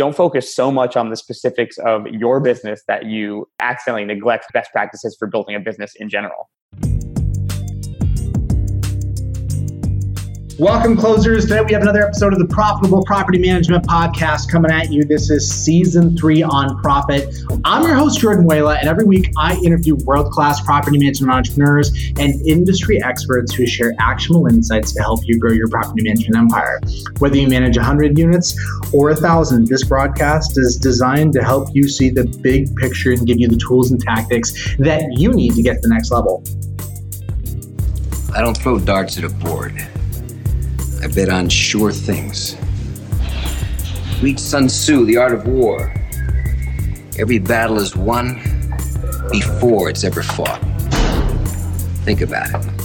don't focus so much on the specifics of your business that you accidentally neglect best practices for building a business in general. Welcome, closers. Today we have another episode of the Profitable Property Management Podcast coming at you. This is season three on profit. I'm your host, Jordan Muela, and every week I interview world class property management entrepreneurs and industry experts who share actionable insights to help you grow your property management empire. Whether you manage 100 units or 1,000, this broadcast is designed to help you see the big picture and give you the tools and tactics that you need to get to the next level. I don't throw darts at a board. I bet on sure things. Read Sun Tzu, The Art of War. Every battle is won before it's ever fought. Think about it.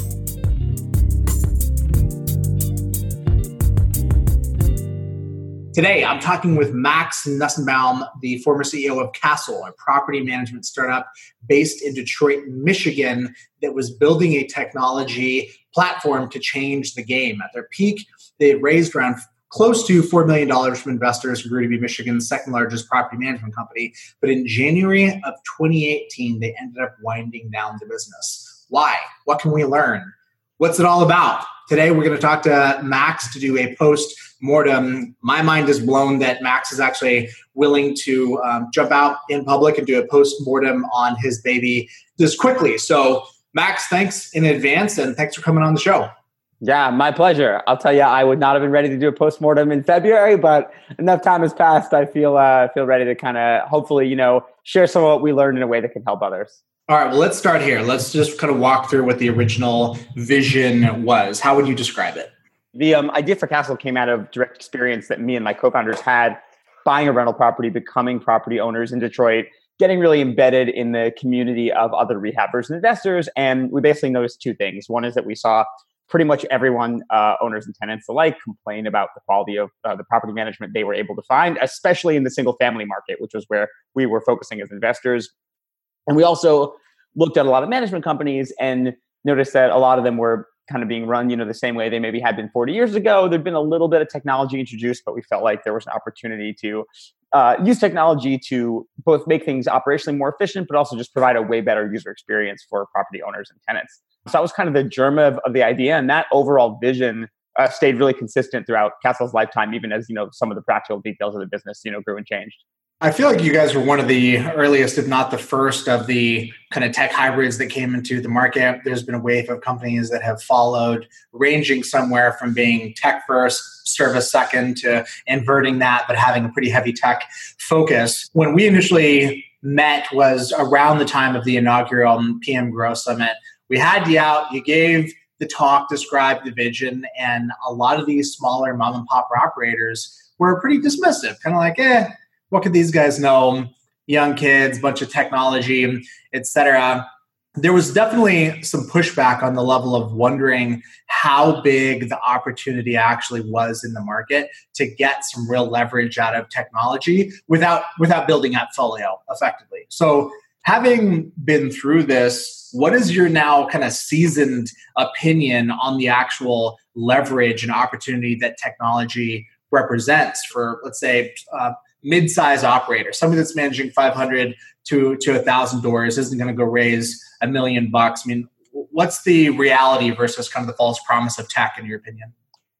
Today, I'm talking with Max Nussenbaum, the former CEO of Castle, a property management startup based in Detroit, Michigan, that was building a technology platform to change the game. At their peak, they had raised around close to $4 million from investors who grew to be Michigan's second largest property management company. But in January of 2018, they ended up winding down the business. Why? What can we learn? What's it all about? Today, we're going to talk to Max to do a post mortem. My mind is blown that Max is actually willing to um, jump out in public and do a post mortem on his baby this quickly. So, Max, thanks in advance and thanks for coming on the show. Yeah, my pleasure. I'll tell you, I would not have been ready to do a post mortem in February, but enough time has passed. I feel uh, feel ready to kind of hopefully, you know, share some of what we learned in a way that can help others. All right, well, let's start here. Let's just kind of walk through what the original vision was. How would you describe it? The um, idea for Castle came out of direct experience that me and my co-founders had buying a rental property, becoming property owners in Detroit, getting really embedded in the community of other rehabbers and investors. And we basically noticed two things. One is that we saw pretty much everyone, uh, owners and tenants alike, complain about the quality of uh, the property management they were able to find, especially in the single family market, which was where we were focusing as investors. And we also looked at a lot of management companies and noticed that a lot of them were kind of being run, you know, the same way they maybe had been 40 years ago. There'd been a little bit of technology introduced, but we felt like there was an opportunity to uh, use technology to both make things operationally more efficient, but also just provide a way better user experience for property owners and tenants. So that was kind of the germ of, of the idea, and that overall vision uh, stayed really consistent throughout Castle's lifetime, even as you know some of the practical details of the business, you know, grew and changed. I feel like you guys were one of the earliest, if not the first, of the kind of tech hybrids that came into the market. There's been a wave of companies that have followed, ranging somewhere from being tech first, service second, to inverting that, but having a pretty heavy tech focus. When we initially met was around the time of the inaugural PM Grow Summit. We had you out, you gave the talk, described the vision, and a lot of these smaller mom and pop operators were pretty dismissive, kind of like, eh what could these guys know? Young kids, bunch of technology, etc. There was definitely some pushback on the level of wondering how big the opportunity actually was in the market to get some real leverage out of technology without without building AppFolio effectively. So having been through this, what is your now kind of seasoned opinion on the actual leverage and opportunity that technology represents for, let's say, uh, mid-size operator, somebody that's managing 500 to to a thousand doors, isn't going to go raise a million bucks. I mean, what's the reality versus kind of the false promise of tech, in your opinion?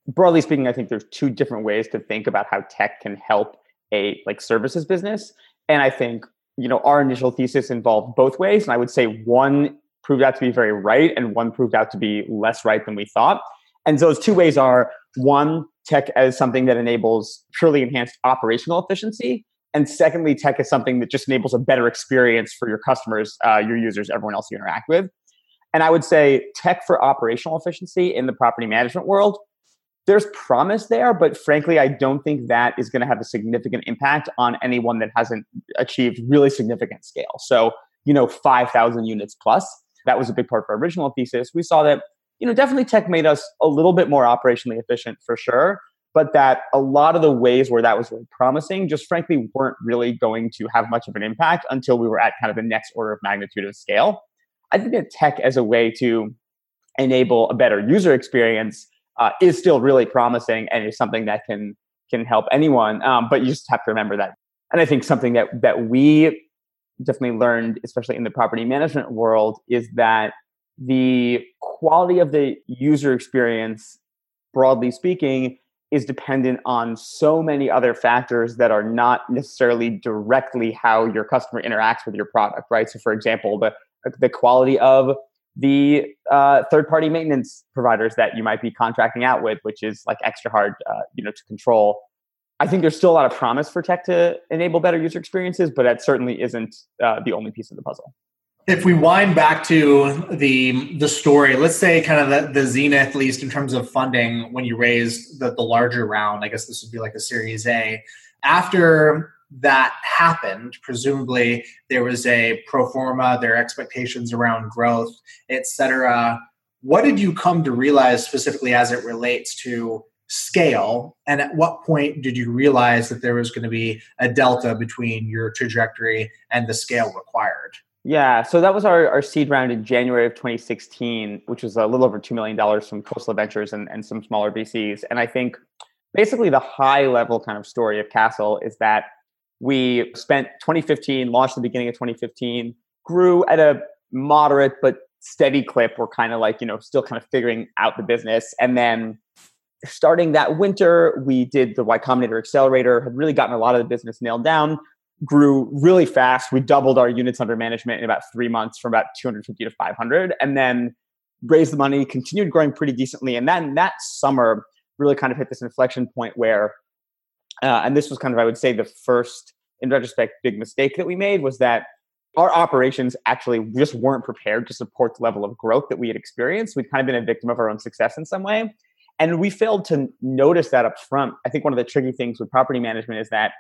Broadly speaking, I think there's two different ways to think about how tech can help a like services business, and I think you know our initial thesis involved both ways, and I would say one proved out to be very right, and one proved out to be less right than we thought. And those two ways are one, tech as something that enables purely enhanced operational efficiency. And secondly, tech is something that just enables a better experience for your customers, uh, your users, everyone else you interact with. And I would say tech for operational efficiency in the property management world, there's promise there, but frankly, I don't think that is going to have a significant impact on anyone that hasn't achieved really significant scale. So, you know, 5,000 units plus, that was a big part of our original thesis. We saw that you know, definitely tech made us a little bit more operationally efficient for sure. But that a lot of the ways where that was really promising just frankly weren't really going to have much of an impact until we were at kind of the next order of magnitude of scale. I think that tech as a way to enable a better user experience uh, is still really promising and is something that can can help anyone. Um, but you just have to remember that. And I think something that that we definitely learned, especially in the property management world, is that the quality of the user experience, broadly speaking, is dependent on so many other factors that are not necessarily directly how your customer interacts with your product, right? So, for example, the the quality of the uh, third party maintenance providers that you might be contracting out with, which is like extra hard, uh, you know, to control. I think there's still a lot of promise for tech to enable better user experiences, but that certainly isn't uh, the only piece of the puzzle. If we wind back to the the story, let's say kind of the, the zenith, at least in terms of funding, when you raised the, the larger round, I guess this would be like a Series A. After that happened, presumably there was a pro forma, their expectations around growth, et cetera. What did you come to realize specifically as it relates to scale? And at what point did you realize that there was going to be a delta between your trajectory and the scale required? Yeah, so that was our, our seed round in January of 2016, which was a little over $2 million from Coastal Ventures and, and some smaller VCs. And I think basically the high level kind of story of Castle is that we spent 2015, launched the beginning of 2015, grew at a moderate but steady clip. We're kind of like, you know, still kind of figuring out the business. And then starting that winter, we did the Y Combinator Accelerator, had really gotten a lot of the business nailed down grew really fast. We doubled our units under management in about three months from about 250 to 500, and then raised the money, continued growing pretty decently. And then that summer really kind of hit this inflection point where, uh, and this was kind of, I would say, the first, in retrospect, big mistake that we made was that our operations actually just weren't prepared to support the level of growth that we had experienced. We'd kind of been a victim of our own success in some way. And we failed to notice that up front. I think one of the tricky things with property management is that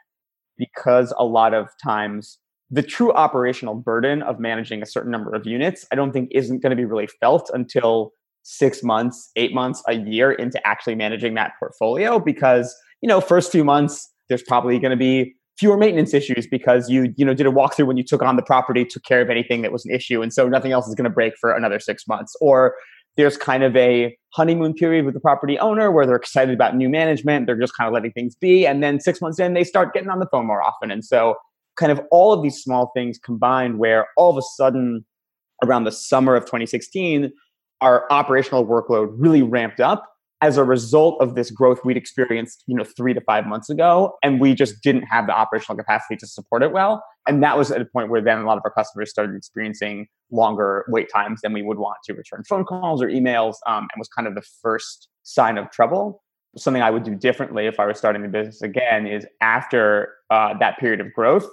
because a lot of times the true operational burden of managing a certain number of units, I don't think isn't going to be really felt until six months, eight months, a year into actually managing that portfolio. Because, you know, first few months, there's probably going to be fewer maintenance issues because you, you know, did a walkthrough when you took on the property, took care of anything that was an issue. And so nothing else is going to break for another six months. Or there's kind of a honeymoon period with the property owner where they're excited about new management. They're just kind of letting things be. And then six months in, they start getting on the phone more often. And so, kind of all of these small things combined, where all of a sudden, around the summer of 2016, our operational workload really ramped up as a result of this growth we'd experienced, you know, three to five months ago, and we just didn't have the operational capacity to support it well. And that was at a point where then a lot of our customers started experiencing longer wait times than we would want to return phone calls or emails, um, and was kind of the first sign of trouble. Something I would do differently if I was starting the business again is after uh, that period of growth,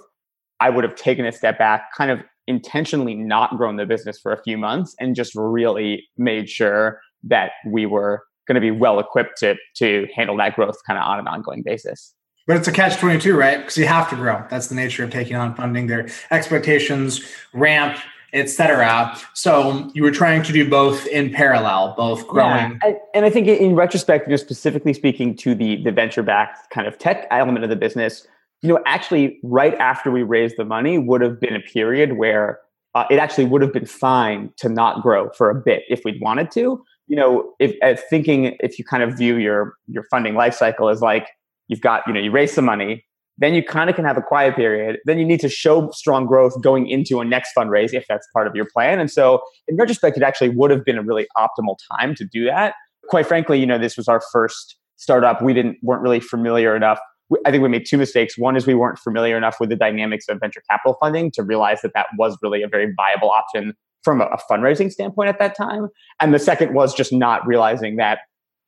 I would have taken a step back, kind of intentionally not grown the business for a few months, and just really made sure that we were going to be well equipped to to handle that growth kind of on an ongoing basis. But it's a catch 22, right? Because you have to grow. That's the nature of taking on funding. Their expectations ramp, etc. So you were trying to do both in parallel, both growing. Yeah. And I think in retrospect, you know, specifically speaking to the the venture backed kind of tech element of the business, you know, actually right after we raised the money would have been a period where uh, it actually would have been fine to not grow for a bit if we'd wanted to you know, if uh, thinking if you kind of view your your funding life cycle as like you've got, you know, you raise some money, then you kind of can have a quiet period. Then you need to show strong growth going into a next fundraise if that's part of your plan. And so, in retrospect, it actually would have been a really optimal time to do that. Quite frankly, you know, this was our first startup. We didn't weren't really familiar enough. I think we made two mistakes. One is we weren't familiar enough with the dynamics of venture capital funding to realize that that was really a very viable option from a, a fundraising standpoint at that time. And the second was just not realizing that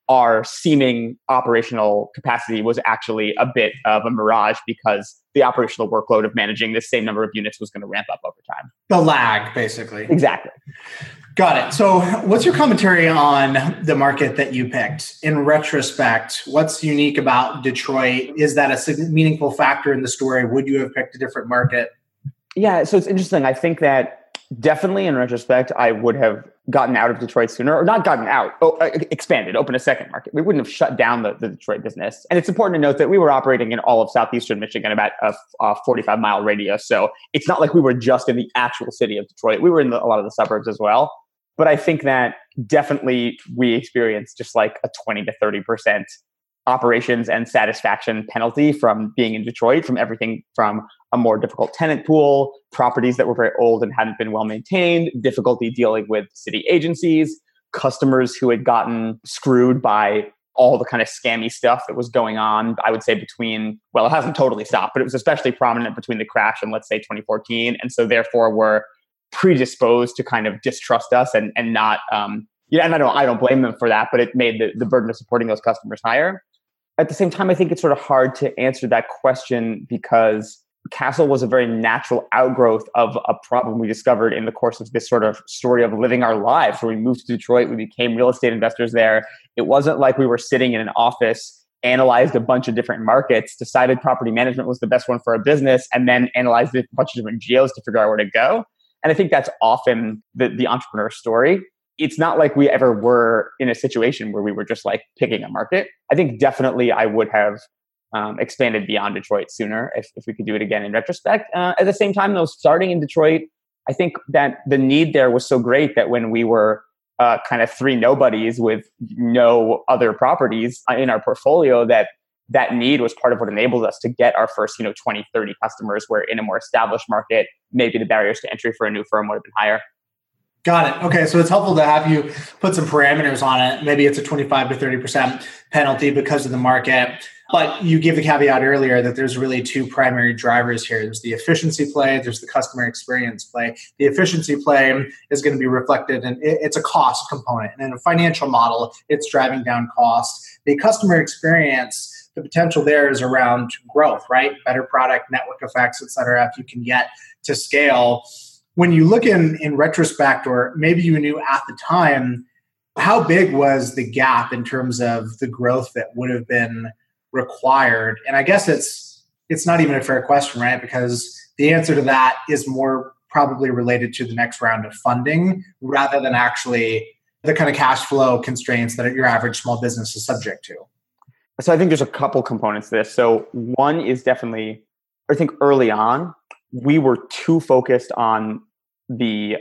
our seeming operational capacity was actually a bit of a mirage because the operational workload of managing the same number of units was going to ramp up over time. The lag, basically. Exactly. Got it. So, what's your commentary on the market that you picked? In retrospect, what's unique about Detroit? Is that a meaningful factor in the story? Would you have picked a different market? Yeah, so it's interesting. I think that definitely in retrospect, I would have gotten out of Detroit sooner, or not gotten out, oh, uh, expanded, opened a second market. We wouldn't have shut down the, the, Detroit business. And it's important to note that we were operating in all of southeastern Michigan, about a, a 45 mile radius. So it's not like we were just in the actual city of Detroit. We were in the, a lot of the suburbs as well. But I think that definitely we experienced just like a 20 to 30 percent operations and satisfaction penalty from being in Detroit, from everything from a more difficult tenant pool, properties that were very old and hadn't been well maintained, difficulty dealing with city agencies, customers who had gotten screwed by all the kind of scammy stuff that was going on. I would say between, well, it hasn't totally stopped, but it was especially prominent between the crash and let's say 2014. And so therefore were predisposed to kind of distrust us and, and not, um, yeah, and I don't, I don't blame them for that, but it made the, the burden of supporting those customers higher. At the same time, I think it's sort of hard to answer that question because Castle was a very natural outgrowth of a problem we discovered in the course of this sort of story of living our lives. Where we moved to Detroit, we became real estate investors there. It wasn't like we were sitting in an office, analyzed a bunch of different markets, decided property management was the best one for our business, and then analyzed a bunch of different geos to figure out where to go. And I think that's often the, the entrepreneur story. It's not like we ever were in a situation where we were just like picking a market. I think definitely I would have um, expanded beyond Detroit sooner if, if we could do it again in retrospect. Uh, at the same time, though, starting in Detroit, I think that the need there was so great that when we were uh, kind of three nobodies with no other properties uh, in our portfolio, that that need was part of what enabled us to get our first, you know, 20, 30 customers where in a more established market, maybe the barriers to entry for a new firm would have been higher. Got it. Okay, so it's helpful to have you put some parameters on it. Maybe it's a 25 to 30% penalty because of the market. But you gave the caveat earlier that there's really two primary drivers here. There's the efficiency play, there's the customer experience play. The efficiency play is going to be reflected and it's a cost component. And in a financial model, it's driving down cost. The customer experience, the potential there is around growth, right? Better product, network effects, et cetera, if you can get to scale when you look in in retrospect or maybe you knew at the time how big was the gap in terms of the growth that would have been required? And i guess it's it's not even a fair question right? Because the answer to that is more probably related to the next round of funding rather than actually the kind of cash flow constraints that your average small business is subject to. So i think there's a couple components to this. So one is definitely i think early on we were too focused on the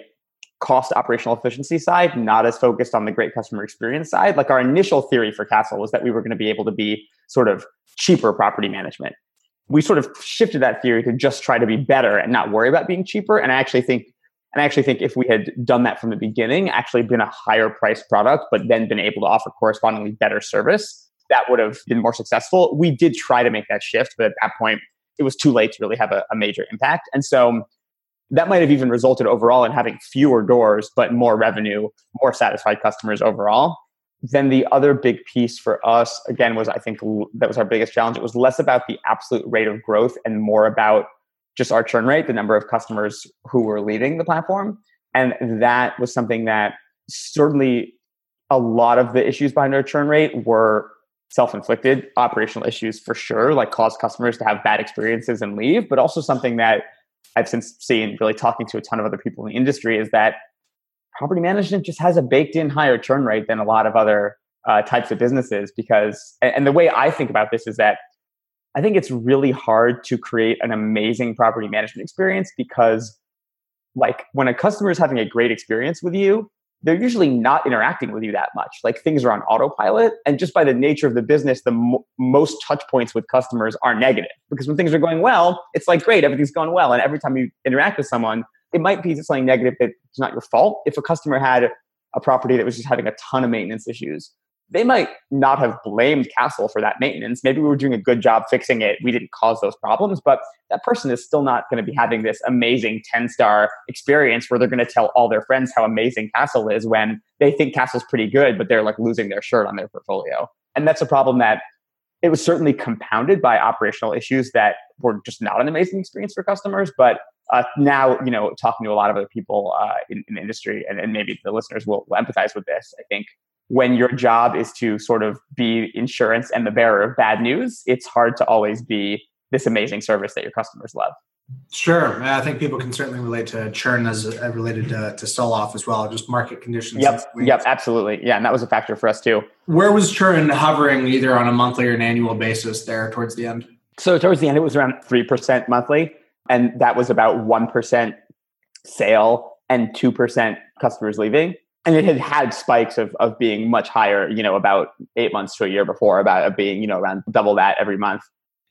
cost operational efficiency side, not as focused on the great customer experience side. Like our initial theory for Castle was that we were going to be able to be sort of cheaper property management. We sort of shifted that theory to just try to be better and not worry about being cheaper. And I actually think and I actually think if we had done that from the beginning, actually been a higher price product, but then been able to offer correspondingly better service, that would have been more successful. We did try to make that shift, but at that point, it was too late to really have a, a major impact. And so that might have even resulted overall in having fewer doors, but more revenue, more satisfied customers overall. Then the other big piece for us, again, was I think that was our biggest challenge. It was less about the absolute rate of growth and more about just our churn rate, the number of customers who were leaving the platform. And that was something that certainly a lot of the issues behind our churn rate were self-inflicted operational issues for sure like cause customers to have bad experiences and leave. But also something that i've since seen really talking to a ton of other people in the industry is that property management just has a baked in higher churn rate than a lot of other uh, types of businesses because and the way i think about this is that i think it's really hard to create an amazing property management experience because like when a customer is having a great experience with you they're usually not interacting with you that much. Like things are on autopilot. And just by the nature of the business, the mo- most touch points with customers are negative because when things are going well, it's like, great, everything's going well. And every time you interact with someone, it might be something negative that's not your fault. If a customer had a property that was just having a ton of maintenance issues, they might not have blamed Castle for that maintenance. Maybe we were doing a good job fixing it. We didn't cause those problems, but that person is still not going to be having this amazing 10 star experience where they're going to tell all their friends how amazing Castle is when they think Castle's pretty good, but they're like losing their shirt on their portfolio. And that's a problem that it was certainly compounded by operational issues that were just not an amazing experience for customers. But uh, now, you know, talking to a lot of other people uh, in, in, the industry, and, and maybe the listeners will, will empathize with this, I think when your job is to sort of be insurance and the bearer of bad news, it's hard to always be this amazing service that your customers love. Sure. I think people can certainly relate to churn as uh, related to, to sell off as well, just market conditions. Yep. Yep. Absolutely. Yeah. And that was a factor for us too. Where was churn hovering either on a monthly or an annual basis there towards the end? So towards the end, it was around 3% monthly. And that was about 1% sale and 2% customers leaving and it had had spikes of, of being much higher, you know, about eight months to a year before, about being, you know, around double that every month.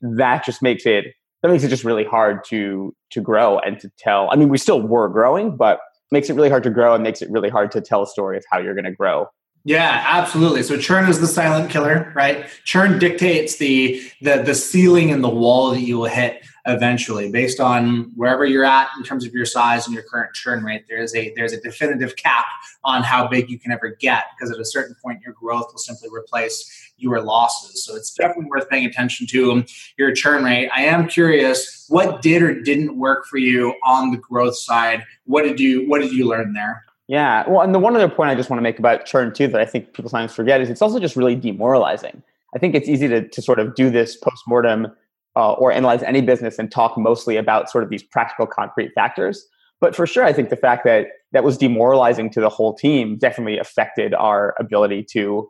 That just makes it that makes it just really hard to to grow and to tell. I mean, we still were growing, but makes it really hard to grow and makes it really hard to tell a story of how you're going to grow yeah, absolutely. So churn is the silent killer, right? Churn dictates the the the ceiling and the wall that you will hit eventually based on wherever you're at in terms of your size and your current churn rate. There is a there's a definitive cap on how big you can ever get because at a certain point your growth will simply replace your losses. So it's definitely worth paying attention to your churn rate. I am curious what did or didn't work for you on the growth side. What did you what did you learn there? Yeah. Well, and the one other point I just want to make about churn too that I think people sometimes forget is it's also just really demoralizing. I think it's easy to, to sort of do this post-mortem uh, or analyze any business and talk mostly about sort of these practical concrete factors. But for sure, I think the fact that that was demoralizing to the whole team definitely affected our ability to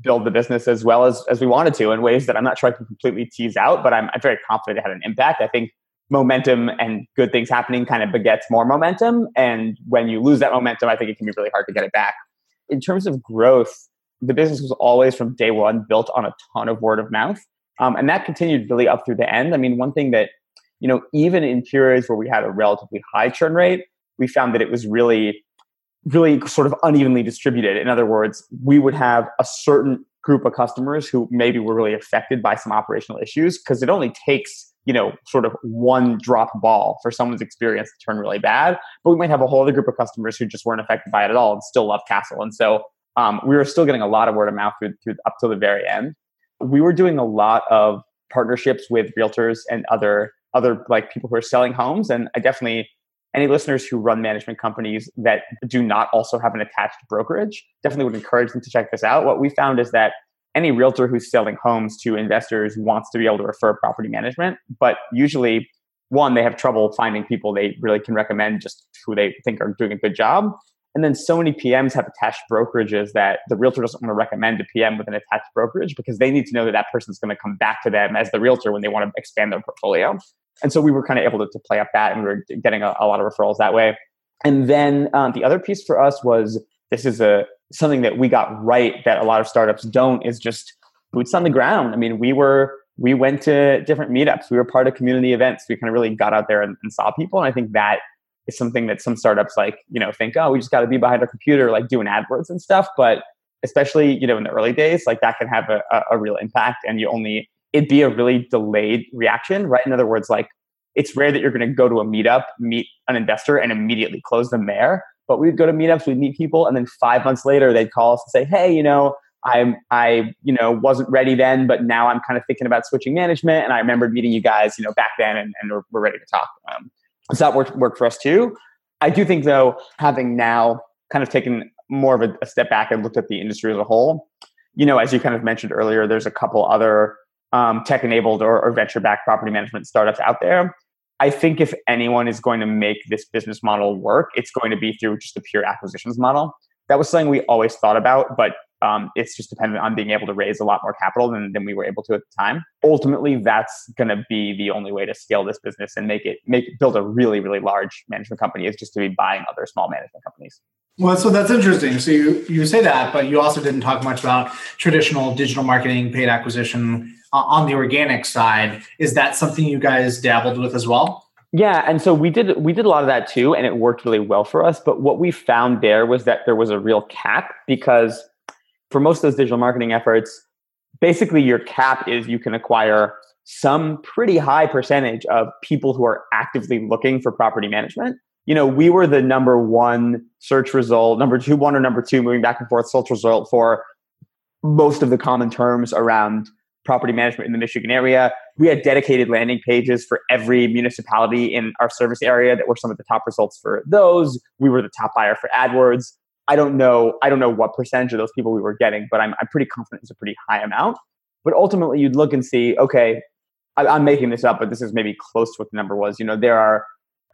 build the business as well as, as we wanted to in ways that I'm not sure I can completely tease out, but I'm, I'm very confident it had an impact. I think momentum and good things happening kind of begets more momentum. And when you lose that momentum, I think it can be really hard to get it back. In terms of growth, the business was always from day one built on a ton of word of mouth. Um, and that continued really up through the end. I mean, one thing that, you know, even in periods where we had a relatively high churn rate, we found that it was really, really sort of unevenly distributed. In other words, we would have a certain group of customers who maybe were really affected by some operational issues because it only takes you know, sort of one drop ball for someone's experience to turn really bad. But we might have a whole other group of customers who just weren't affected by it at all and still love Castle. And so um, we were still getting a lot of word of mouth through, through up to the very end. We were doing a lot of partnerships with realtors and other other like people who are selling homes. And I definitely any listeners who run management companies that do not also have an attached brokerage definitely would encourage them to check this out. What we found is that any realtor who's selling homes to investors wants to be able to refer property management, but usually, one, they have trouble finding people they really can recommend just who they think are doing a good job. And then so many PMs have attached brokerages that the realtor doesn't want to recommend a PM with an attached brokerage because they need to know that that person's going to come back to them as the realtor when they want to expand their portfolio. And so we were kind of able to, to play up that and we were getting a, a lot of referrals that way. And then um, the other piece for us was this is a something that we got right that a lot of startups don't is just boots on the ground. I mean, we were we went to different meetups. We were part of community events. We kind of really got out there and, and saw people. And I think that is something that some startups like you know think, oh, we just got to be behind our computer, like doing AdWords and stuff. But especially you know in the early days, like that can have a, a real impact. And you only it'd be a really delayed reaction, right? In other words, like it's rare that you're going to go to a meetup, meet an investor, and immediately close them there. But we'd go to meetups, we'd meet people, and then five months later, they'd call us and say, "Hey, you know, I'm I you know wasn't ready then, but now I'm kind of thinking about switching management, and I remembered meeting you guys, you know, back then, and, and we're, we're ready to talk." Um, that worked worked for us too. I do think though, having now kind of taken more of a, a step back and looked at the industry as a whole, you know, as you kind of mentioned earlier, there's a couple other um, tech-enabled or, or venture-backed property management startups out there I think if anyone is going to make this business model work, it's going to be through just the pure acquisitions model. That was something we always thought about, but um, it's just dependent on being able to raise a lot more capital than, than we were able to at the time. Ultimately, that's going to be the only way to scale this business and make it make build a really really large management company is just to be buying other small management companies. Well, so that's interesting. So you you say that, but you also didn't talk much about traditional digital marketing, paid acquisition uh, on the organic side. Is that something you guys dabbled with as well? Yeah, and so we did we did a lot of that too, and it worked really well for us. But what we found there was that there was a real cap because for most of those digital marketing efforts, basically your cap is you can acquire some pretty high percentage of people who are actively looking for property management you know, we were the number one search result, number two, one or number two, moving back and forth search result for most of the common terms around property management in the Michigan area. We had dedicated landing pages for every municipality in our service area that were some of the top results for those. We were the top buyer for AdWords. I don't know, I don't know what percentage of those people we were getting, but I'm, I'm pretty confident it's a pretty high amount. But ultimately, you'd look and see, okay, I, I'm making this up, but this is maybe close to what the number was. You know, there are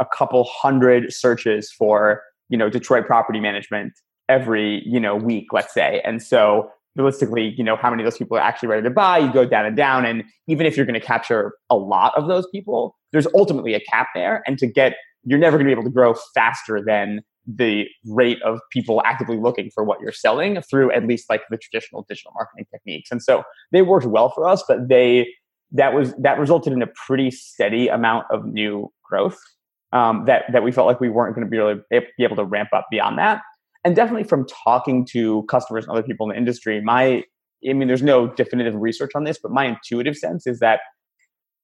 a couple hundred searches for you know Detroit property management every you know week, let's say, and so realistically, you know how many of those people are actually ready to buy. You go down and down, and even if you're going to capture a lot of those people, there's ultimately a cap there, and to get you're never going to be able to grow faster than the rate of people actively looking for what you're selling through at least like the traditional digital marketing techniques. And so they worked well for us, but they that was that resulted in a pretty steady amount of new growth um, that that we felt like we weren't going to be really be able to ramp up beyond that. And definitely from talking to customers and other people in the industry, my I mean, there's no definitive research on this, but my intuitive sense is that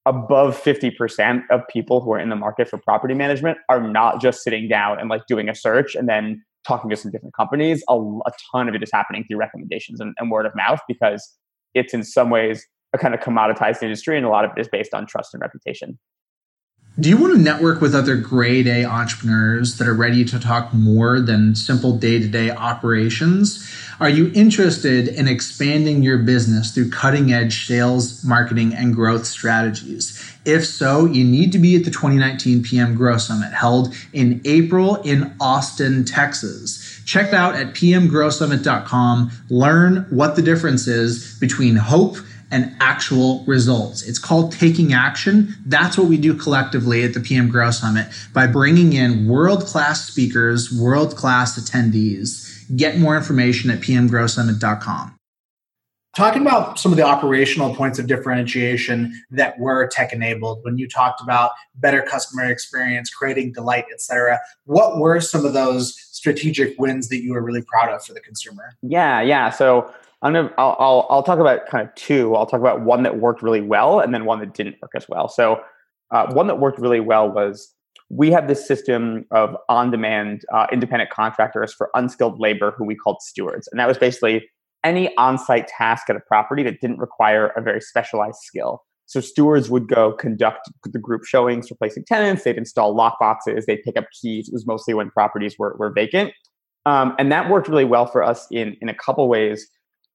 above 50% of people who are in the market for property management are not just sitting down and like doing a search and then talking to some different companies. A, a ton of it is happening through recommendations and, and word of mouth because it's in some ways a kind of commoditized industry and a lot of it is based on trust and reputation. Do you want to network with other grade A entrepreneurs that are ready to talk more than simple day to day operations? Are you interested in expanding your business through cutting edge sales, marketing, and growth strategies? If so, you need to be at the 2019 PM Grow Summit held in April in Austin, Texas. Check out at pmgrowsummit.com. Learn what the difference is between hope and actual results. It's called taking action. That's what we do collectively at the PM Grow Summit by bringing in world class speakers, world class attendees. Get more information at pmgrowsummit.com. Talking about some of the operational points of differentiation that were tech enabled, when you talked about better customer experience, creating delight, etc., what were some of those strategic wins that you were really proud of for the consumer? Yeah, yeah. So I'm gonna I'll, I'll, I'll talk about kind of two. I'll talk about one that worked really well and then one that didn't work as well. So uh, one that worked really well was we have this system of on-demand uh, independent contractors for unskilled labor who we called stewards, and that was basically any on-site task at a property that didn't require a very specialized skill. So stewards would go conduct the group showings, replacing tenants. They'd install lock boxes. They'd pick up keys. It was mostly when properties were, were vacant. Um, and that worked really well for us in, in a couple ways.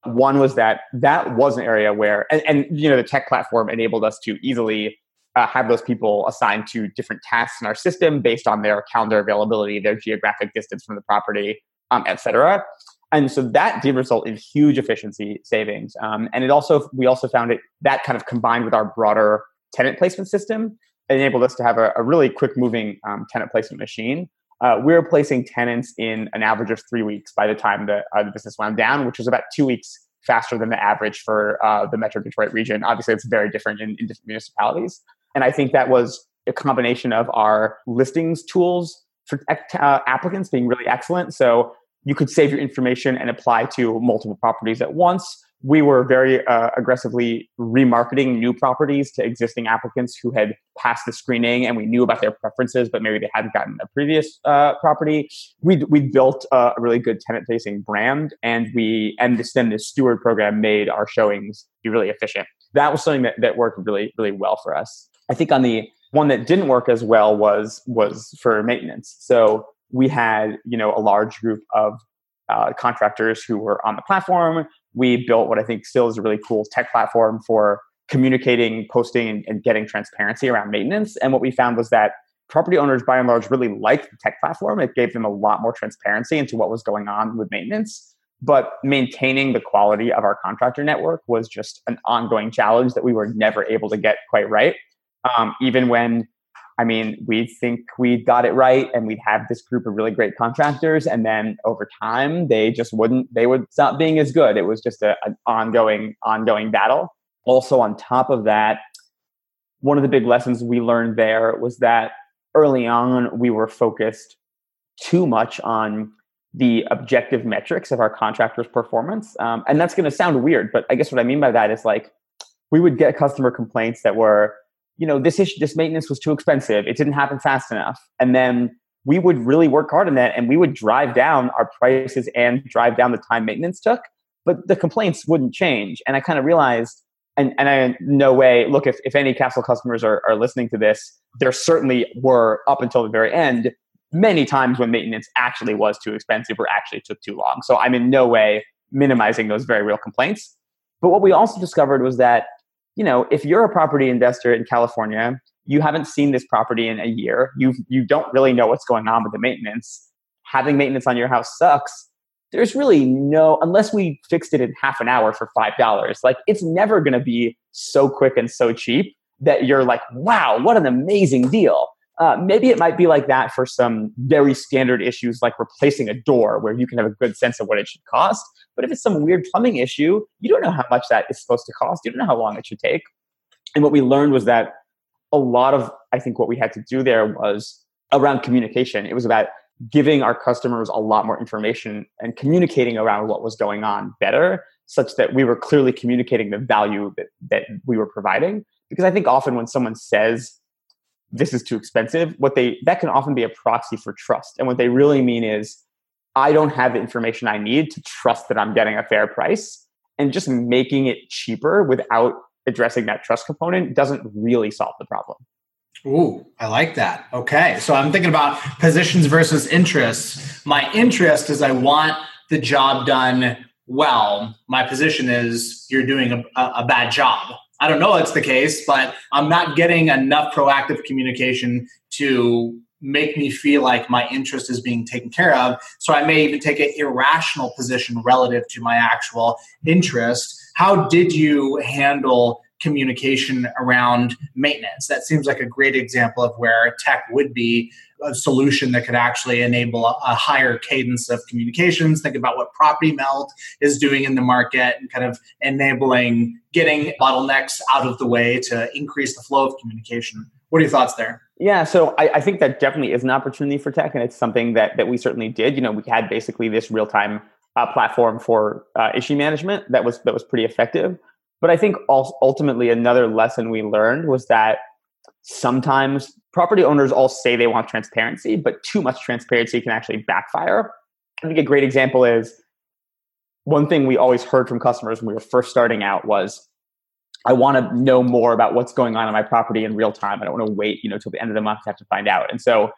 One was that that was an area where, and, and you know, the tech platform enabled us to easily uh, have those people assigned to different tasks in our system based on their calendar availability, their geographic distance from the property, um, et cetera. And so that did result in huge efficiency savings. Um, and it also, we also found it that kind of combined with our broader tenant placement system enabled us to have a, a really quick moving um, tenant placement machine uh, we were placing tenants in an average of three weeks by the time the, uh, the business wound down, which was about two weeks faster than the average for uh, the Metro Detroit region. Obviously, it's very different in, in different municipalities. And I think that was a combination of our listings tools for uh, applicants being really excellent. So you could save your information and apply to multiple properties at once we were very uh, aggressively remarketing new properties to existing applicants who had passed the screening and we knew about their preferences, but maybe they hadn't gotten a previous uh, property. We we built a really good tenant facing brand, and we and this then the steward program made our showings be really efficient. That was something that, that worked really really well for us. I think on the one that didn't work as well was was for maintenance. So we had you know a large group of uh, contractors who were on the platform we built what I think still is a really cool tech platform for communicating, posting, and, getting transparency around maintenance. And what we found was that property owners, by and large, really liked the tech platform. It gave them a lot more transparency into what was going on with maintenance. But maintaining the quality of our contractor network was just an ongoing challenge that we were never able to get quite right. Um, even when I mean, we think we got it right and we'd have this group of really great contractors. And then over time, they just wouldn't, they would stop being as good. It was just a, an ongoing, ongoing battle. Also, on top of that, one of the big lessons we learned there was that early on, we were focused too much on the objective metrics of our contractors' performance. Um, and that's going to sound weird, but I guess what I mean by that is like we would get customer complaints that were, you know, this issue, this maintenance was too expensive. It didn't happen fast enough. And then we would really work hard on that and we would drive down our prices and drive down the time maintenance took. But the complaints wouldn't change. And I kind of realized, and, and I no way, look, if, if any Castle customers are, are listening to this, there certainly were up until the very end many times when maintenance actually was too expensive or actually took too long. So I'm in no way minimizing those very real complaints. But what we also discovered was that you know, if you're a property investor in California, you haven't seen this property in a year, you you don't really know what's going on with the maintenance. Having maintenance on your house sucks. There's really no unless we fixed it in half an hour for five dollars. Like it's never going to be so quick and so cheap that you're like, wow, what an amazing deal. Uh, maybe it might be like that for some very standard issues like replacing a door where you can have a good sense of what it should cost. But if it's some weird plumbing issue, you don't know how much that is supposed to cost. You don't know how long it should take. And what we learned was that a lot of, I think, what we had to do there was around communication. It was about giving our customers a lot more information and communicating around what was going on better, such that we were clearly communicating the value that, that we were providing. Because I think often when someone says, this is too expensive, what they that can often be a proxy for trust. And what they really mean is, I don't have the information I need to trust that I'm getting a fair price. And just making it cheaper without addressing that trust component doesn't really solve the problem. Ooh, I like that. Okay. So I'm thinking about positions versus interests. My interest is I want the job done well. My position is you're doing a, a bad job. I don't know it's the case, but I'm not getting enough proactive communication to make me feel like my interest is being taken care of. So I may even take an irrational position relative to my actual interest. How did you handle communication around maintenance? That seems like a great example of where tech would be a solution that could actually enable a, a higher cadence of communications. Think about what Property Meld is doing in the market and kind of enabling getting bottlenecks out of the way to increase the flow of communication. What are your thoughts there? Yeah, so I, I, think that definitely is an opportunity for tech, and it's something that that we certainly did. You know, we had basically this real time uh, platform for uh, issue management that was that was pretty effective. But I think ultimately another lesson we learned was that sometimes property owners all say they want transparency, but too much transparency can actually backfire. I think a great example is one thing we always heard from customers when we were first starting out was I want to know more about what's going on in my property in real time. I don't want to wait, you know, till the end of the month to have to find out. And so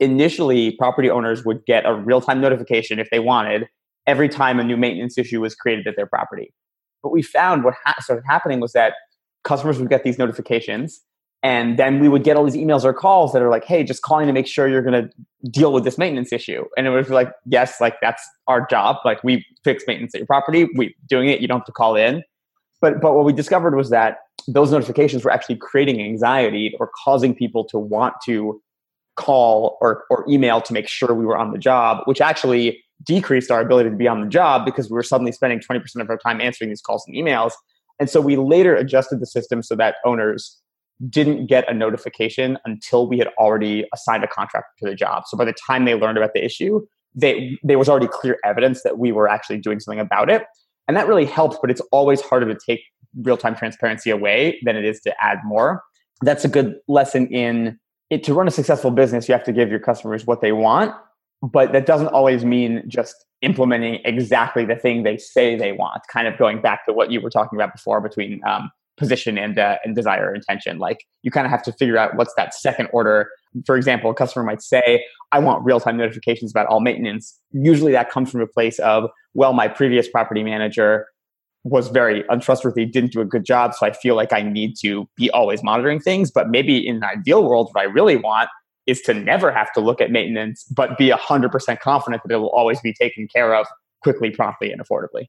initially property owners would get a real-time notification if they wanted every time a new maintenance issue was created at their property. But we found what ha- started happening was that customers would get these notifications and then we would get all these emails or calls that are like, hey, just calling to make sure you're going to deal with this maintenance issue. And it was like, yes, like that's our job. Like we fix maintenance at your property. We doing it. You don't have to call in. But but what we discovered was that those notifications were actually creating anxiety or causing people to want to call or, or email to make sure we were on the job, which actually decreased our ability to be on the job because we were suddenly spending 20% of our time answering these calls and emails. And so we later adjusted the system so that owners didn't get a notification until we had already assigned a contractor to the job. So by the time they learned about the issue, they there was already clear evidence that we were actually doing something about it. And that really helps, but it's always harder to take real-time transparency away than it is to add more. That's a good lesson in it to run a successful business, you have to give your customers what they want, but that doesn't always mean just implementing exactly the thing they say they want. Kind of going back to what you were talking about before between um, position and uh, and desire intention. Like you kind of have to figure out what's that second order. For example, a customer might say, "I want real time notifications about all maintenance." Usually, that comes from a place of, "Well, my previous property manager." was very untrustworthy, didn't do a good job. So I feel like I need to be always monitoring things. But maybe in an ideal world, what I really want is to never have to look at maintenance, but be 100% confident that it will always be taken care of quickly, promptly, and affordably.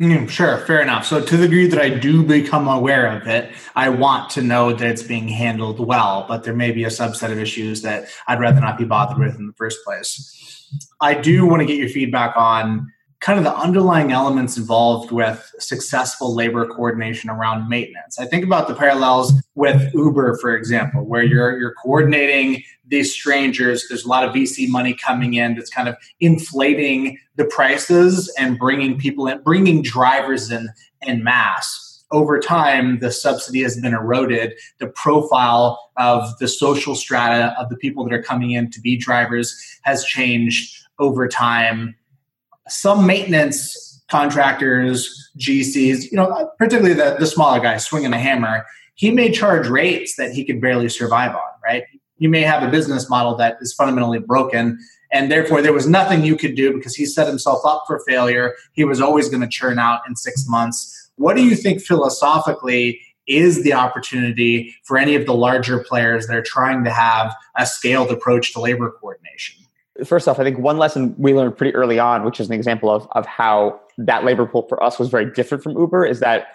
Mm, sure, fair enough. So, to the degree that I do become aware of it, I want to know that it's being handled well, but there may be a subset of issues that I'd rather not be bothered with in the first place. I do want to get your feedback on kind of the underlying elements involved with successful labor coordination around maintenance. I think about the parallels with Uber, for example, where you're you're coordinating these strangers. There's a lot of VC money coming in that's kind of inflating the prices and bringing people in, bringing drivers in en mass. Over time, the subsidy has been eroded. The profile of the social strata of the people that are coming in to be drivers has changed over time some maintenance contractors, GCs, you know, particularly the, the smaller guy swinging a hammer, he may charge rates that he could barely survive on, right? You may have a business model that is fundamentally broken, and therefore there was nothing you could do because he set himself up for failure. He was always going to churn out in six months. What do you think philosophically is the opportunity for any of the larger players that are trying to have a scaled approach to labor coordination? First off, I think one lesson we learned pretty early on, which is an example of, of how that labor pool for us was very different from Uber, is that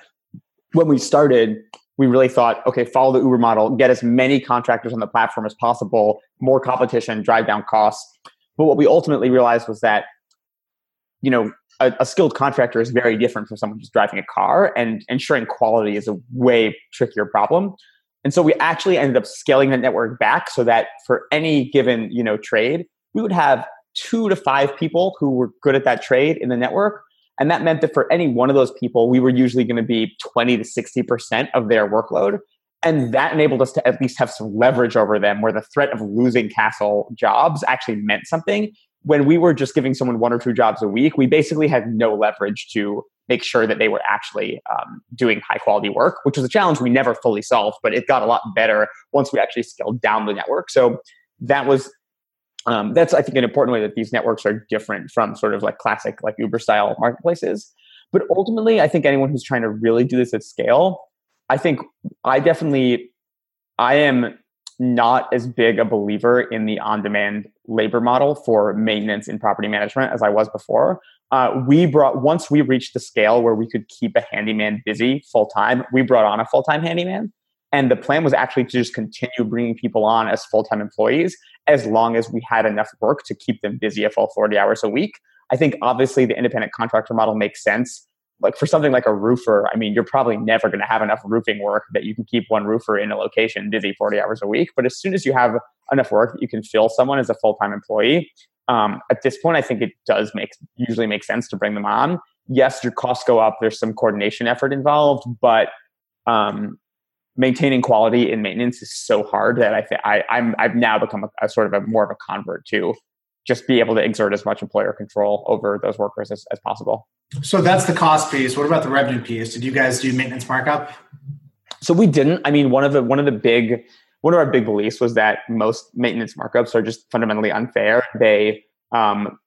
when we started, we really thought, okay, follow the Uber model, get as many contractors on the platform as possible, more competition, drive down costs. But what we ultimately realized was that, you know, a, a, skilled contractor is very different from someone who's driving a car, and ensuring quality is a way trickier problem. And so we actually ended up scaling the network back so that for any given, you know, trade, we would have two to five people who were good at that trade in the network. And that meant that for any one of those people, we were usually going to be 20 to 60% of their workload. And that enabled us to at least have some leverage over them where the threat of losing castle jobs actually meant something. When we were just giving someone one or two jobs a week, we basically had no leverage to make sure that they were actually um, doing high quality work, which was a challenge we never fully solved, but it got a lot better once we actually scaled down the network. So that was um, that's I think an important way that these networks are different from sort of like classic like Uber style marketplaces. But ultimately, I think anyone who's trying to really do this at scale, I think I definitely I am not as big a believer in the on-demand labor model for maintenance in property management as I was before. Uh, we brought once we reached the scale where we could keep a handyman busy full time, we brought on a full time handyman. And the plan was actually to just continue bringing people on as full time employees as long as we had enough work to keep them busy a full 40 hours a week. I think obviously the independent contractor model makes sense. Like for something like a roofer, I mean, you're probably never going to have enough roofing work that you can keep one roofer in a location busy 40 hours a week. But as soon as you have enough work that you can fill someone as a full time employee, um, at this point, I think it does make usually make sense to bring them on. Yes, your costs go up. There's some coordination effort involved, but um, maintaining quality in maintenance is so hard that I think I'm I've now become a, a, sort of a more of a convert to just be able to exert as much employer control over those workers as, as possible. So that's the cost piece. What about the revenue piece? Did you guys do maintenance markup? So we didn't. I mean, one of the one of the big one of our big beliefs was that most maintenance markups are just fundamentally unfair. They um,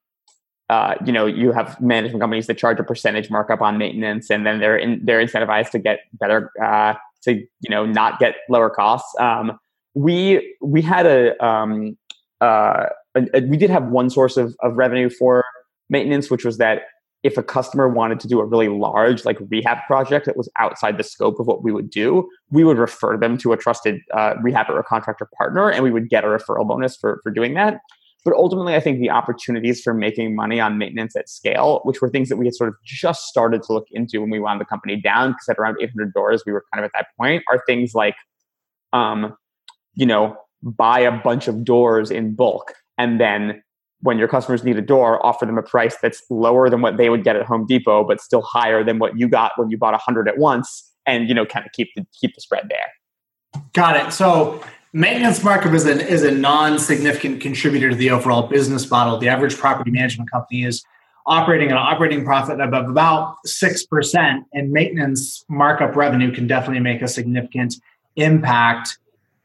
uh, you know, you have management companies that charge a percentage markup on maintenance, and then they're in, they're incentivized to get better uh, to you know not get lower costs. Um, we we had a, um, uh, a, a, we did have one source of, of revenue for maintenance, which was that if a customer wanted to do a really large like rehab project that was outside the scope of what we would do, we would refer them to a trusted uh, rehab or contractor partner, and we would get a referral bonus for for doing that. But ultimately, I think the opportunities for making money on maintenance at scale, which were things that we had sort of just started to look into when we wound the company down, because at around 800 doors, we were kind of at that point, are things like, um, you know, buy a bunch of doors in bulk and then when your customers need a door, offer them a price that's lower than what they would get at Home Depot, but still higher than what you got when you bought a hundred at once, and you know, kind of keep the keep the spread there. Got it. So Maintenance markup is, a is a non-significant contributor to the overall business model. The average property management company is operating an operating profit of about 6%, and maintenance markup revenue can definitely make a significant impact.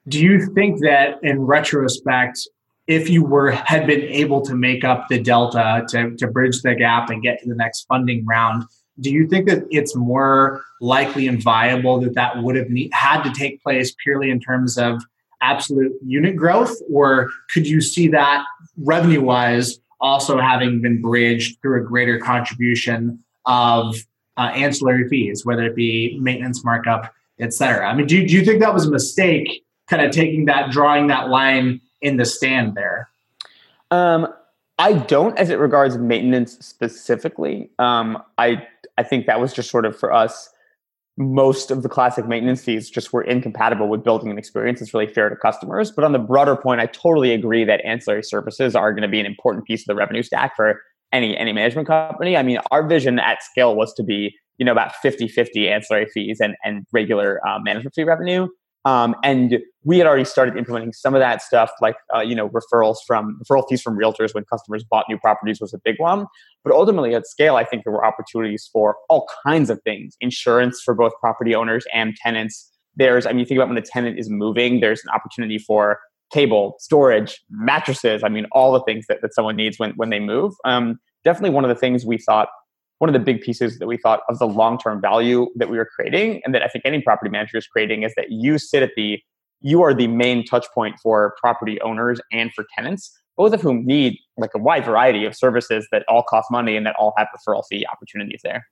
Do you think that in retrospect, if you were had been able to make up the delta to, to bridge the gap and get to the next funding round, do you think that it's more likely and viable that that would have need, had to take place purely in terms of absolute unit growth, or could you see that revenue wise also having been bridged through a greater contribution of uh, ancillary fees, whether it be maintenance markup, et cetera? I mean, do, do you think that was a mistake, kind of taking that, drawing that line in the stand there? Um, I don't, as it regards maintenance specifically. Um, I I think that was just sort of for us most of the classic maintenance fees just were incompatible with building an experience that's really fair to customers. But on the broader point, I totally agree that ancillary services are going to be an important piece of the revenue stack for any any management company. I mean, our vision at scale was to be, you know, about 50-50 ancillary fees and, and regular uh, management fee revenue. Um, and we had already started implementing some of that stuff, like uh, you know referrals from referral fees from realtors when customers bought new properties was a big one. But ultimately, at scale, I think there were opportunities for all kinds of things: insurance for both property owners and tenants. There's, I mean, think about when a tenant is moving, there's an opportunity for cable, storage, mattresses. I mean, all the things that, that someone needs when when they move. Um, definitely one of the things we thought one of the big pieces that we thought of the long-term value that we were creating and that I think any property manager is creating is that you sit at the you are the main touch point for property owners and for tenants, both of whom need like a wide variety of services that all cost money and that all have referral fee opportunities there.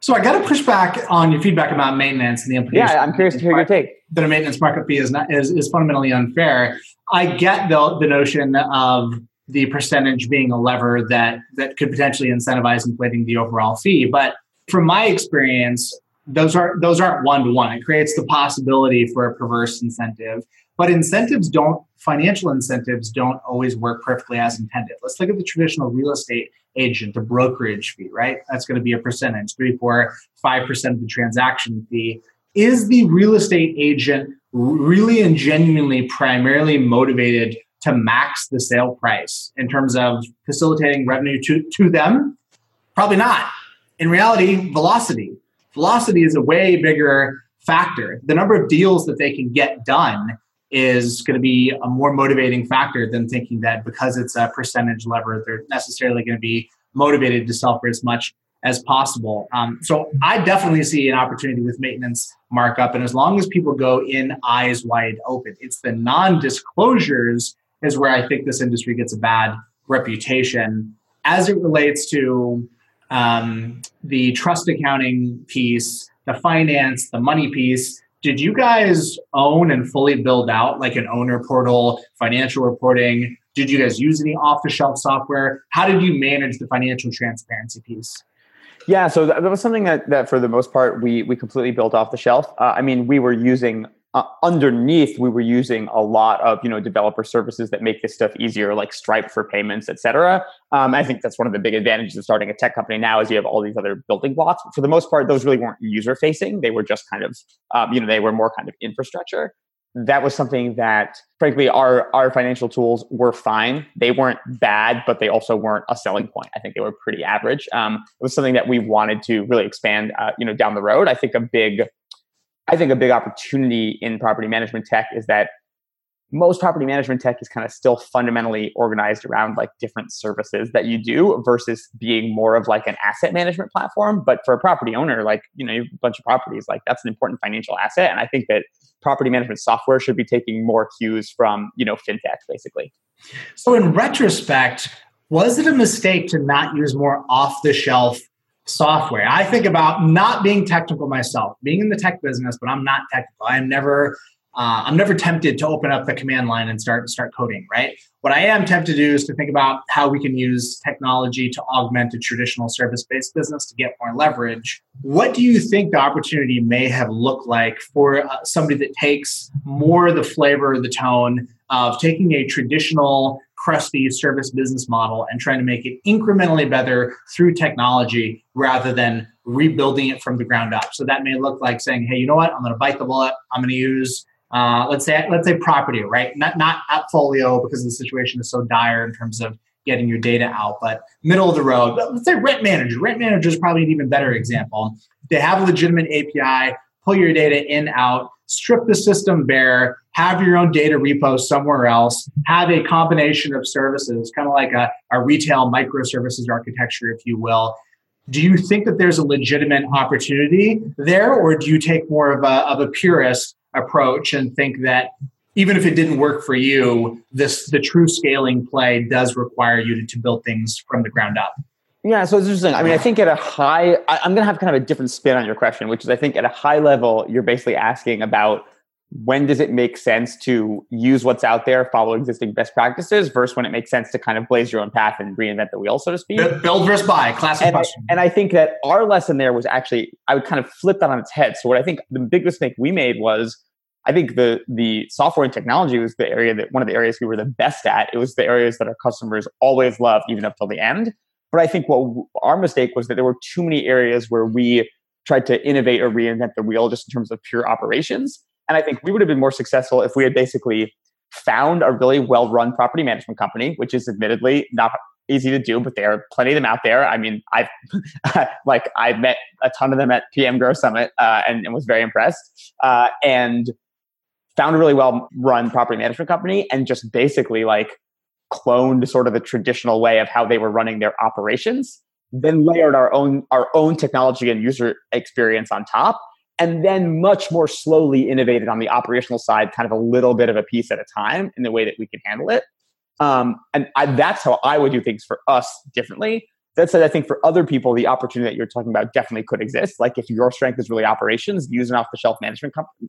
So I got to push back on your feedback about maintenance and the implications. Yeah, I'm curious to hear your take. That a maintenance markup fee is not is, is fundamentally unfair. I get the the notion of the percentage being a lever that that could potentially incentivize inflating the overall fee, but from my experience, those aren't those aren't one to one. It creates the possibility for a perverse incentive, but incentives don't financial incentives don't always work perfectly as intended. Let's look at the traditional real estate agent, the brokerage fee, right? That's going to be a percentage, three, four, five percent of the transaction fee. Is the real estate agent really and genuinely primarily motivated to max the sale price in terms of facilitating revenue to, to them? Probably not. In reality, velocity. Velocity is a way bigger factor. The number of deals that they can get done is going to be a more motivating factor than thinking that because it's a percentage lever, they're necessarily going to be motivated to sell for as much as possible. Um, so I definitely see an opportunity with maintenance markup. And as long as people go in eyes wide open, it's the non disclosures is where I think this industry gets a bad reputation as it relates to um, the trust accounting piece, the finance, the money piece did you guys own and fully build out like an owner portal, financial reporting? Did you guys use any off the shelf software? How did you manage the financial transparency piece? Yeah, so that was something that, that for the most part we we completely built off the shelf. Uh, I mean, we were using uh, underneath we were using a lot of you know developer services that make this stuff easier like stripe for payments etc um, i think that's one of the big advantages of starting a tech company now is you have all these other building blocks. For the most part those really weren't user facing they were just kind of um, you know they were more kind of infrastructure. That was something that frankly our our financial tools were fine. They weren't bad but they also weren't a selling point. I think they were pretty average. Um, it was something that we wanted to really expand uh, you know down the road. I think a big I think a big opportunity in property management tech is that most property management tech is kind of still fundamentally organized around like different services that you do versus being more of like an asset management platform. But for a property owner, like, you know, you have a bunch of properties, like that's an important financial asset. And I think that property management software should be taking more cues from, you know, fintech basically. So in retrospect, was it a mistake to not use more off the shelf software. I think about not being technical myself, being in the tech business, but I'm not technical. I'm never uh, I'm never tempted to open up the command line and start start coding. Right. What I am tempted to do is to think about how we can use technology to augment a traditional service based business to get more leverage. What do you think the opportunity may have looked like for uh, somebody that takes more the flavor, the tone of taking a traditional crusty service business model and trying to make it incrementally better through technology rather than rebuilding it from the ground up. So that may look like saying, "Hey, you know what? I'm going to bite the bullet. I'm going to use uh, let's say let's say property, right? Not not AppFolio because the situation is so dire in terms of getting your data out, but middle of the road. Let's say Rent Manager. Rent Manager is probably an even better example. They have a legitimate API, pull your data in out, strip the system bare, have your own data repo somewhere else, have a combination of services, kind of like a, a retail microservices architecture, if you will. Do you think that there's a legitimate opportunity there, or do you take more of a, of a purist approach and think that even if it didn't work for you, this the true scaling play does require you to, to build things from the ground up? Yeah, so it's interesting. I mean, I think at a high, I, am going to have kind of a different spin on your question, which is I think at a high level, you're basically asking about when does it make sense to use what's out there, follow existing best practices, versus when it makes sense to kind of blaze your own path and reinvent the wheel, so to speak. Build versus buy, classic and question. I, and I think that our lesson there was actually, I would kind of flip that on its head. So what I think the big mistake we made was, I think the the software and technology was the area that one of the areas we were the best at. It was the areas that our customers always loved, even up till the end. But I think what our mistake was that there were too many areas where we tried to innovate or reinvent the wheel just in terms of pure operations. And I think we would have been more successful if we had basically found a really well run property management company, which is admittedly not easy to do, but there are plenty of them out there. I mean, I've like I met a ton of them at PM Grow Summit uh, and, and, was very impressed. Uh, and found a really well run property management company and just basically like cloned sort of the traditional way of how they were running their operations then layered our own our own technology and user experience on top and then much more slowly innovated on the operational side kind of a little bit of a piece at a time in the way that we could handle it um, and I, that's how i would do things for us differently that said, I think for other people, the opportunity that you're talking about definitely could exist. Like if your strength is really operations, use an off the shelf management company,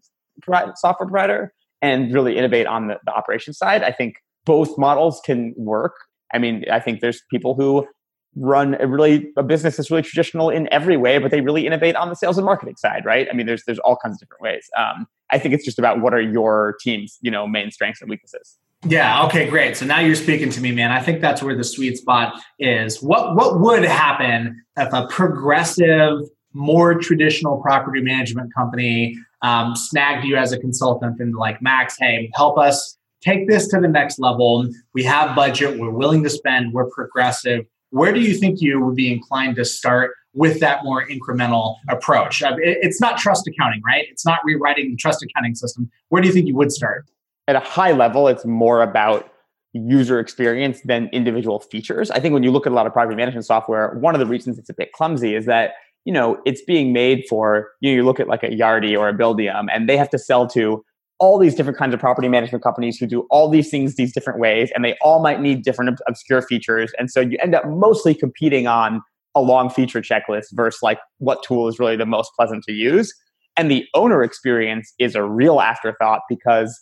software provider and really innovate on the, the operations side. I think both models can work. I mean, I think there's people who run a really a business that's really traditional in every way, but they really innovate on the sales and marketing side, right? I mean, there's there's all kinds of different ways. Um, I think it's just about what are your team's you know main strengths and weaknesses. Yeah. Okay. Great. So now you're speaking to me, man. I think that's where the sweet spot is. What What would happen if a progressive, more traditional property management company um, snagged you as a consultant and like, Max, hey, help us take this to the next level. We have budget. We're willing to spend. We're progressive. Where do you think you would be inclined to start with that more incremental approach? Uh, it's not trust accounting, right? It's not rewriting the trust accounting system. Where do you think you would start? at a high level, it's more about user experience than individual features. I think when you look at a lot of property management software, one of the reasons it's a bit clumsy is that you know it's being made for you know you look at like a Yardi or a Buildium, and they have to sell to all these different kinds of property management companies who do all these things these different ways, and they all might need different obscure features, and so you end up mostly competing on a long feature checklist versus like what tool is really the most pleasant to use. And the owner experience is a real afterthought because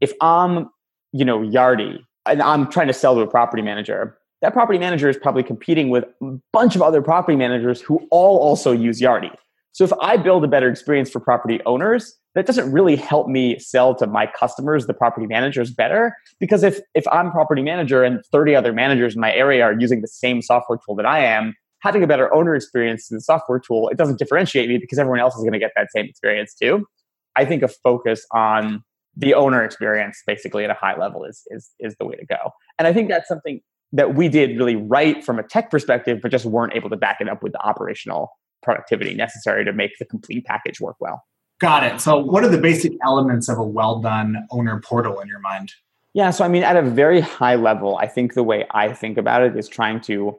if I'm, you know, Yardi and I'm trying to sell to a property manager, that property manager is probably competing with a bunch of other property managers who all also use Yardi. So if I build a better experience for property owners, that doesn't really help me sell to my customers, the property managers, better. Because if if I'm property manager and 30 other managers in my area are using the same software tool that I am, having a better owner experience in the software tool, it doesn't differentiate me because everyone else is going to get that same experience too. I think a focus on the owner experience basically at a high level is is is the way to go. And I think that's something that we did really right from a tech perspective, but just weren't able to back it up with the operational productivity necessary to make the complete package work well. Got it. So, what are the basic elements of a well done owner portal in your mind? Yeah, so I mean, at a very high level, I think the way I think about it is trying to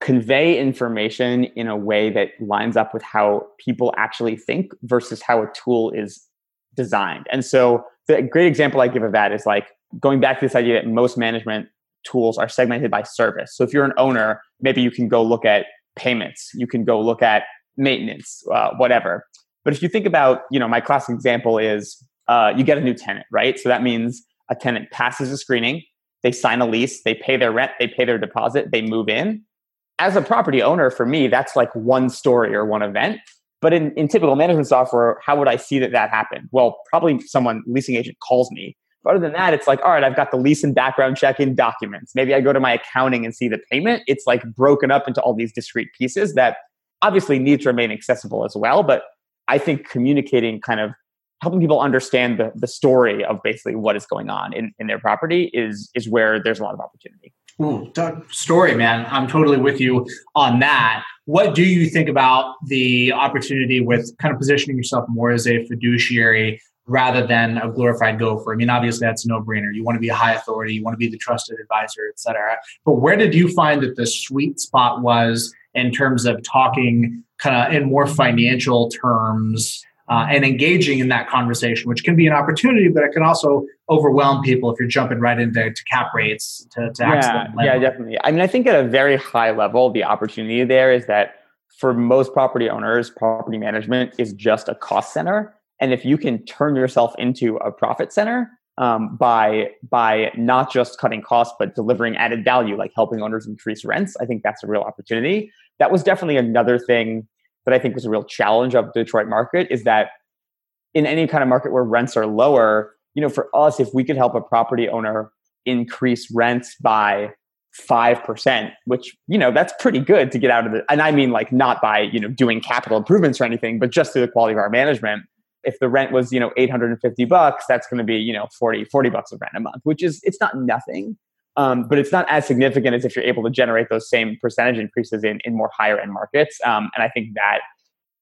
convey information in a way that lines up with how people actually think versus how a tool is designed. And so, the great example I give of that is like going back to this idea that most management tools are segmented by service. So if you're an owner, maybe you can go look at payments, you can go look at maintenance, uh, whatever. But if you think about, you know, my classic example is uh, you get a new tenant, right? So that means a tenant passes a screening, they sign a lease, they pay their rent, they pay their deposit, they move in. As a property owner, for me, that's like one story or one event. But in, in typical management software, how would I see that that happened? Well, probably someone leasing agent calls me. But other than that, it's like, all right, I've got the lease and background check in documents. Maybe I go to my accounting and see the payment. It's like broken up into all these discrete pieces that obviously need to remain accessible as well. But I think communicating kind of helping people understand the, the story of basically what is going on in, in their property is is where there's a lot of opportunity. Ooh, story, man. I'm totally with you on that. What do you think about the opportunity with kind of positioning yourself more as a fiduciary rather than a glorified gopher? I mean, obviously that's a no-brainer. You want to be a high authority, you want to be the trusted advisor, et cetera. But where did you find that the sweet spot was in terms of talking kind of in more financial terms uh, and engaging in that conversation, which can be an opportunity, but it can also overwhelm people if you're jumping right into cap rates to, to yeah, yeah, definitely. I mean, I think at a very high level, the opportunity there is that for most property owners, property management is just a cost center, and if you can turn yourself into a profit center um, by by not just cutting costs but delivering added value, like helping owners increase rents, I think that's a real opportunity. That was definitely another thing that I think was a real challenge of the Detroit market is that in any kind of market where rents are lower, you know, for us, if we could help a property owner increase rents by 5%, which, you know, that's pretty good to get out of it. And I mean, like, not by, you know, doing capital improvements or anything, but just through the quality of our management. If the rent was, you know, 850 bucks, that's going to be, you know, 40, 40 bucks of rent a month, which is, it's not nothing. Um, but it's not as significant as if you're able to generate those same percentage increases in, in more higher end markets. Um, and I think that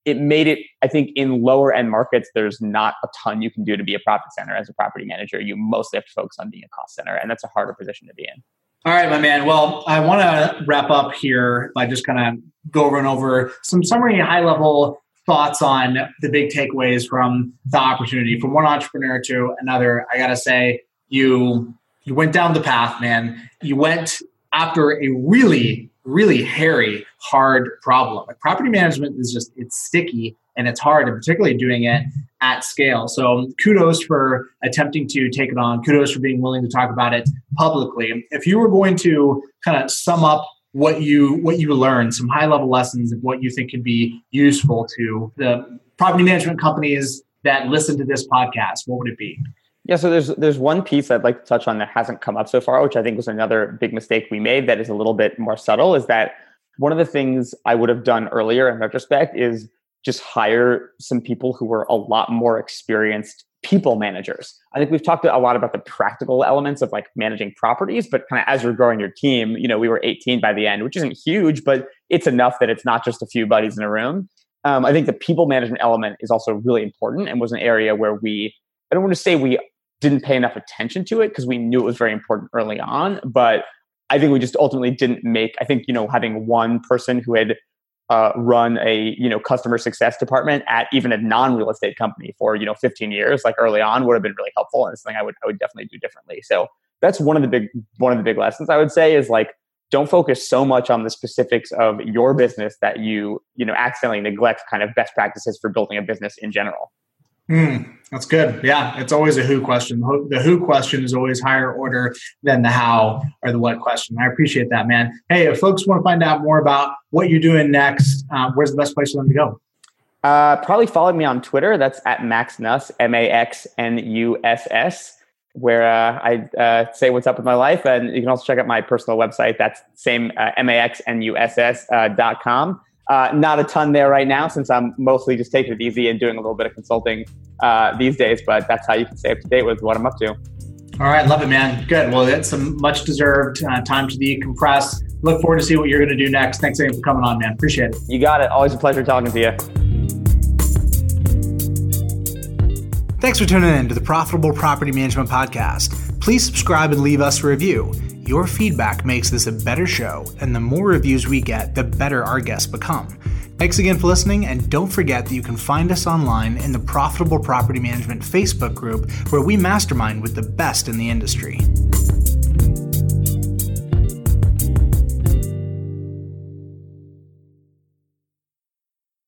it made it, I think in lower end markets, there's not a ton you can do to be a profit center as a property manager. You mostly have to focus on being a cost center, and that's a harder position to be in. All right, my man. Well, I want to wrap up here by just kind of go going over some summary high level thoughts on the big takeaways from the opportunity from one entrepreneur to another. I got to say, you you went down the path, man. You went after a really, really hairy, hard problem. Like property management is just, it's sticky and it's hard, and particularly doing it at scale. So kudos for attempting to take it on. Kudos for being willing to talk about it publicly. If you were going to kind of sum up what you what you learned, some high level lessons of what you think could be useful to the property management companies that listen to this podcast, what would it be? Yeah, so there's there's one piece I'd like to touch on that hasn't come up so far, which I think was another big mistake we made that is a little bit more subtle, is that one of the things I would have done earlier in retrospect is just hire some people who were a lot more experienced people managers. I think we've talked a lot about the practical elements of like managing properties, but kind of as you're growing your team, you know, we were 18 by the end, which isn't huge, but it's enough that it's not just a few buddies in a room. Um, I think the people management element is also really important and was an area where we, I don't want to say we didn't pay enough attention to it because we knew it was very important early on, but I think we just ultimately didn't make, I think, you know, having one person who had uh, run a you know customer success department at even a non real estate company for you know 15 years like early on would have been really helpful and something I would I would definitely do differently. So that's one of the big one of the big lessons I would say is like don't focus so much on the specifics of your business that you you know accidentally neglect kind of best practices for building a business in general. Mm, that's good. Yeah, it's always a who question. The who question is always higher order than the how or the what question. I appreciate that, man. Hey, if folks want to find out more about what you're doing next, uh, where's the best place for them to go? Uh, probably follow me on Twitter. That's at Max Nuss, M A X N U S S, where uh, I uh, say what's up with my life. And you can also check out my personal website. That's same uh, M A X N U S S uh, dot com. Uh, not a ton there right now since I'm mostly just taking it easy and doing a little bit of consulting uh, these days, but that's how you can stay up to date with what I'm up to. All right, love it, man. Good. Well, it's some much deserved uh, time to decompress. Look forward to see what you're going to do next. Thanks again for coming on, man. Appreciate it. You got it. Always a pleasure talking to you. Thanks for tuning in to the Profitable Property Management Podcast. Please subscribe and leave us a review. Your feedback makes this a better show, and the more reviews we get, the better our guests become. Thanks again for listening, and don't forget that you can find us online in the Profitable Property Management Facebook group where we mastermind with the best in the industry.